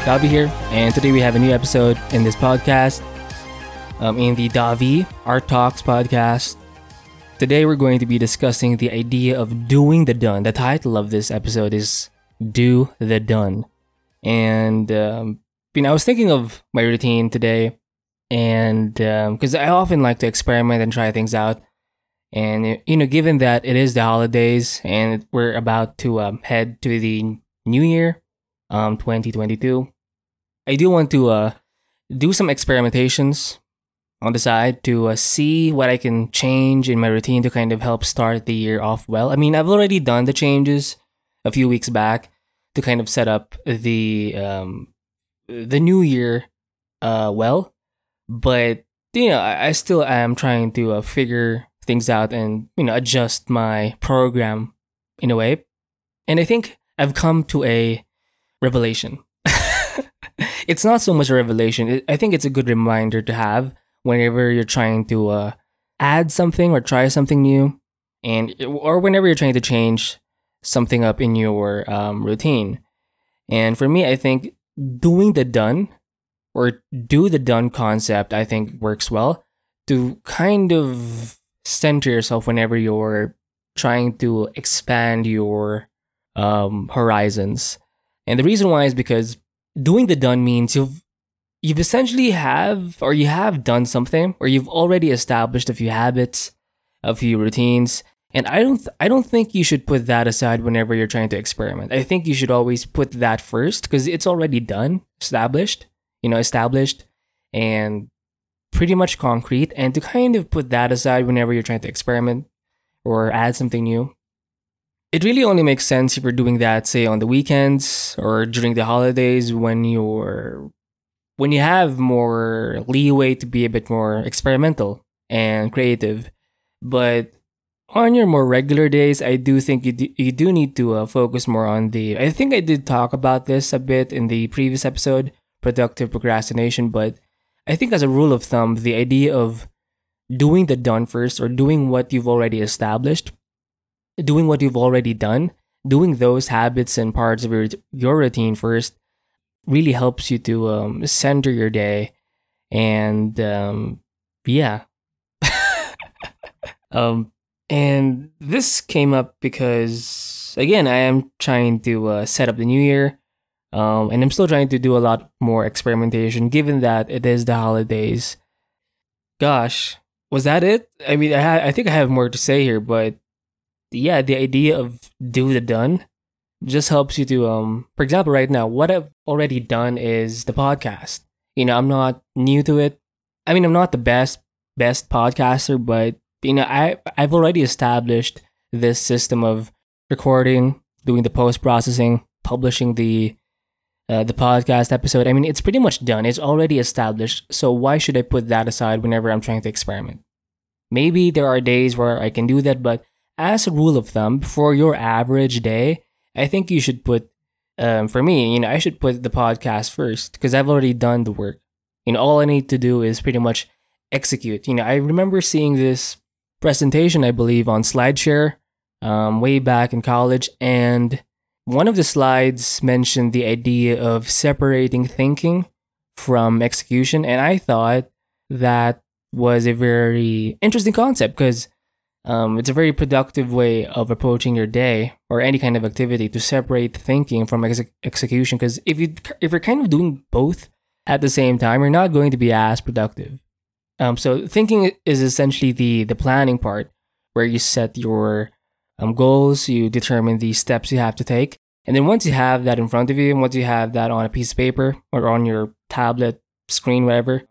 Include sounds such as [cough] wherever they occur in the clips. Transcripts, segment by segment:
Davi here, and today we have a new episode in this podcast, um, in the Davi Art Talks podcast. Today we're going to be discussing the idea of doing the done. The title of this episode is "Do the Done," and um, you know, I was thinking of my routine today, and because I often like to experiment and try things out, and you know, given that it is the holidays and we're about to um, head to the new year, um, 2022, I do want to uh, do some experimentations on the side to uh, see what I can change in my routine to kind of help start the year off well. I mean, I've already done the changes a few weeks back to kind of set up the um, the new year uh, well, but you know, I, I still am trying to uh, figure things out and you know adjust my program in a way. And I think I've come to a revelation. [laughs] it's not so much a revelation. I think it's a good reminder to have whenever you're trying to uh, add something or try something new, and or whenever you're trying to change something up in your um, routine. And for me, I think doing the done or do the done concept, I think works well to kind of center yourself whenever you're trying to expand your um, horizons. And the reason why is because doing the done means you've you've essentially have or you have done something or you've already established a few habits, a few routines. And I don't I don't think you should put that aside whenever you're trying to experiment. I think you should always put that first because it's already done, established, you know, established and pretty much concrete and to kind of put that aside whenever you're trying to experiment or add something new it really only makes sense if you're doing that say on the weekends or during the holidays when you're when you have more leeway to be a bit more experimental and creative. But on your more regular days i do think you do, you do need to uh, focus more on the i think i did talk about this a bit in the previous episode productive procrastination but i think as a rule of thumb the idea of doing the done first or doing what you've already established doing what you've already done, doing those habits and parts of your your routine first really helps you to um, center your day and um, yeah. [laughs] Um and this came up because again i am trying to uh, set up the new year um, and i'm still trying to do a lot more experimentation given that it is the holidays. Gosh was that it? I mean i, ha- I think i have more to say here but yeah, the idea of do the done just helps you to um for example right now what I've already done is the podcast. You know, I'm not new to it. I mean, I'm not the best best podcaster, but you know, I I've already established this system of recording, doing the post processing, publishing the uh, the podcast episode. I mean, it's pretty much done. It's already established. So why should I put that aside whenever I'm trying to experiment? Maybe there are days where I can do that, but as a rule of thumb, for your average day, I think you should put, um, for me, you know, I should put the podcast first because I've already done the work. You know, all I need to do is pretty much execute. You know, I remember seeing this presentation, I believe, on SlideShare um, way back in college, and one of the slides mentioned the idea of separating thinking from execution, and I thought that was a very interesting concept because um, it's a very productive way of approaching your day or any kind of activity to separate thinking from ex- execution. Because if you if you're kind of doing both at the same time, you're not going to be as productive. Um, so thinking is essentially the the planning part, where you set your um, goals, you determine the steps you have to take, and then once you have that in front of you, and once you have that on a piece of paper or on your tablet screen, whatever,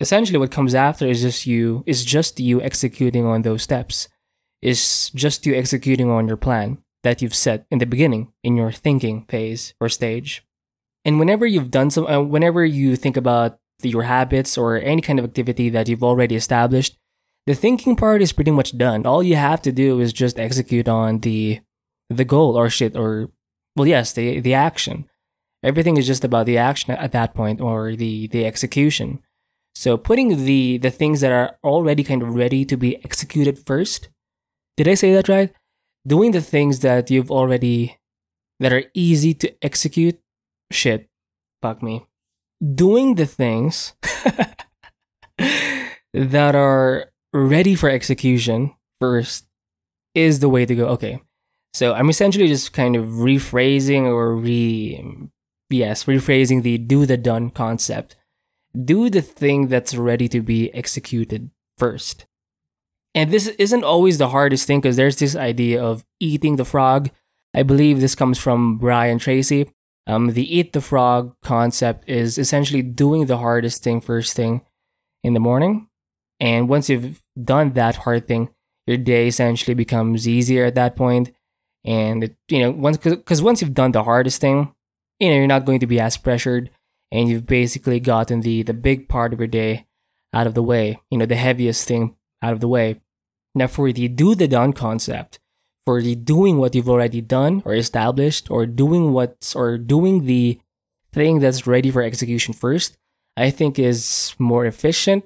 essentially what comes after is just you is just you executing on those steps. Is just you executing on your plan that you've set in the beginning in your thinking phase or stage. And whenever you've done some uh, whenever you think about your habits or any kind of activity that you've already established the thinking part is pretty much done. All you have to do is just execute on the the goal or shit or well yes the the action. Everything is just about the action at that point or the the execution so putting the the things that are already kind of ready to be executed first. Did I say that right? Doing the things that you've already that are easy to execute. Shit. fuck me. Doing the things [laughs] that are ready for execution first is the way to go. Okay. So I'm essentially just kind of rephrasing or re yes, rephrasing the do the done concept. Do the thing that's ready to be executed first. And this isn't always the hardest thing because there's this idea of eating the frog. I believe this comes from Brian Tracy. Um, the eat the frog concept is essentially doing the hardest thing first thing in the morning. And once you've done that hard thing, your day essentially becomes easier at that point. And it, you know, once because once you've done the hardest thing, you know you're not going to be as pressured, and you've basically gotten the the big part of your day out of the way. You know, the heaviest thing out of the way. Now, for the do the done concept, for the doing what you've already done or established, or doing what's or doing the thing that's ready for execution first, I think is more efficient.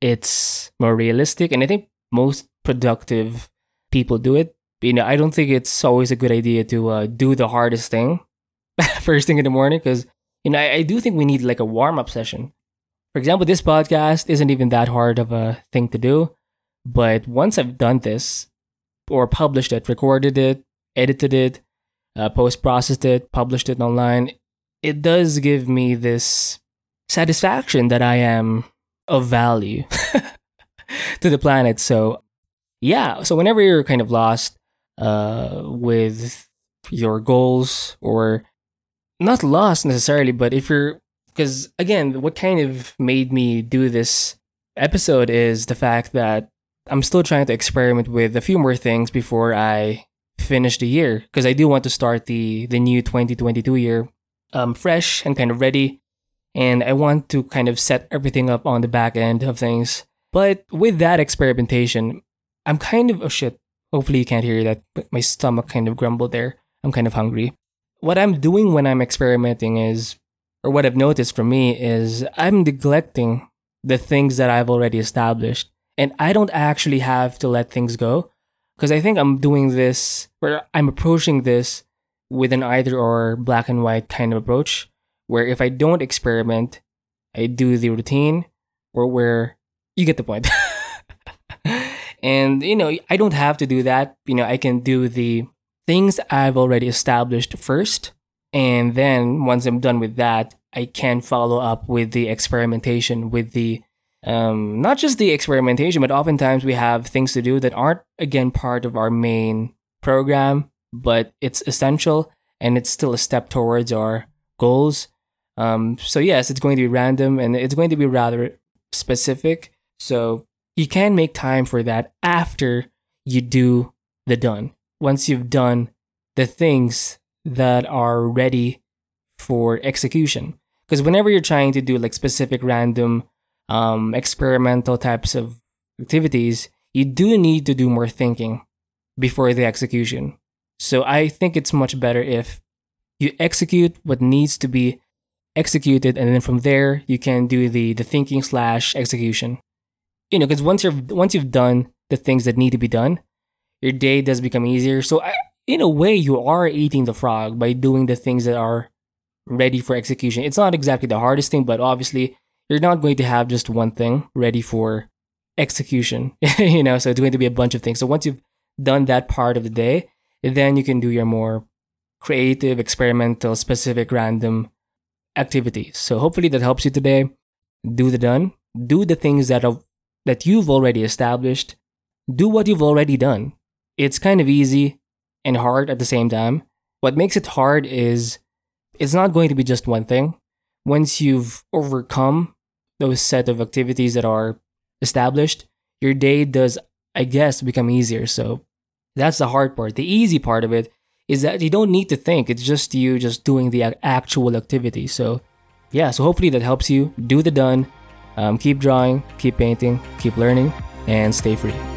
It's more realistic, and I think most productive people do it. You know, I don't think it's always a good idea to uh, do the hardest thing [laughs] first thing in the morning because you know I, I do think we need like a warm up session. For example, this podcast isn't even that hard of a thing to do, but once I've done this, or published it, recorded it, edited it, uh, post processed it, published it online, it does give me this satisfaction that I am of value [laughs] to the planet. So, yeah, so whenever you're kind of lost uh, with your goals or not lost necessarily, but if you're, because again, what kind of made me do this episode is the fact that I'm still trying to experiment with a few more things before I finish the year because I do want to start the the new 2022 year um fresh and kind of ready and I want to kind of set everything up on the back end of things. But with that experimentation, I'm kind of oh shit. Hopefully you can't hear that, but my stomach kind of grumbled there. I'm kind of hungry. What I'm doing when I'm experimenting is or what I've noticed for me is I'm neglecting the things that I've already established and I don't actually have to let things go because I think I'm doing this where I'm approaching this with an either or black and white kind of approach where if I don't experiment, I do the routine or where you get the point. [laughs] and you know, I don't have to do that. You know, I can do the things I've already established first and then once I'm done with that, I can follow up with the experimentation with the um, not just the experimentation, but oftentimes we have things to do that aren't, again, part of our main program, but it's essential and it's still a step towards our goals. Um, so, yes, it's going to be random and it's going to be rather specific. So, you can make time for that after you do the done. Once you've done the things that are ready for execution. Because whenever you're trying to do like specific random um, experimental types of activities, you do need to do more thinking before the execution. So I think it's much better if you execute what needs to be executed, and then from there you can do the the thinking slash execution. You know, because once you're once you've done the things that need to be done, your day does become easier. So in a way, you are eating the frog by doing the things that are ready for execution. It's not exactly the hardest thing, but obviously you're not going to have just one thing ready for execution, [laughs] you know, so it's going to be a bunch of things. So once you've done that part of the day, then you can do your more creative, experimental, specific, random activities. So hopefully that helps you today. Do the done. Do the things that are, that you've already established. Do what you've already done. It's kind of easy and hard at the same time. What makes it hard is it's not going to be just one thing. Once you've overcome those set of activities that are established, your day does, I guess, become easier. So that's the hard part. The easy part of it is that you don't need to think. It's just you just doing the actual activity. So yeah, so hopefully that helps you do the done. Um, keep drawing, keep painting, keep learning, and stay free.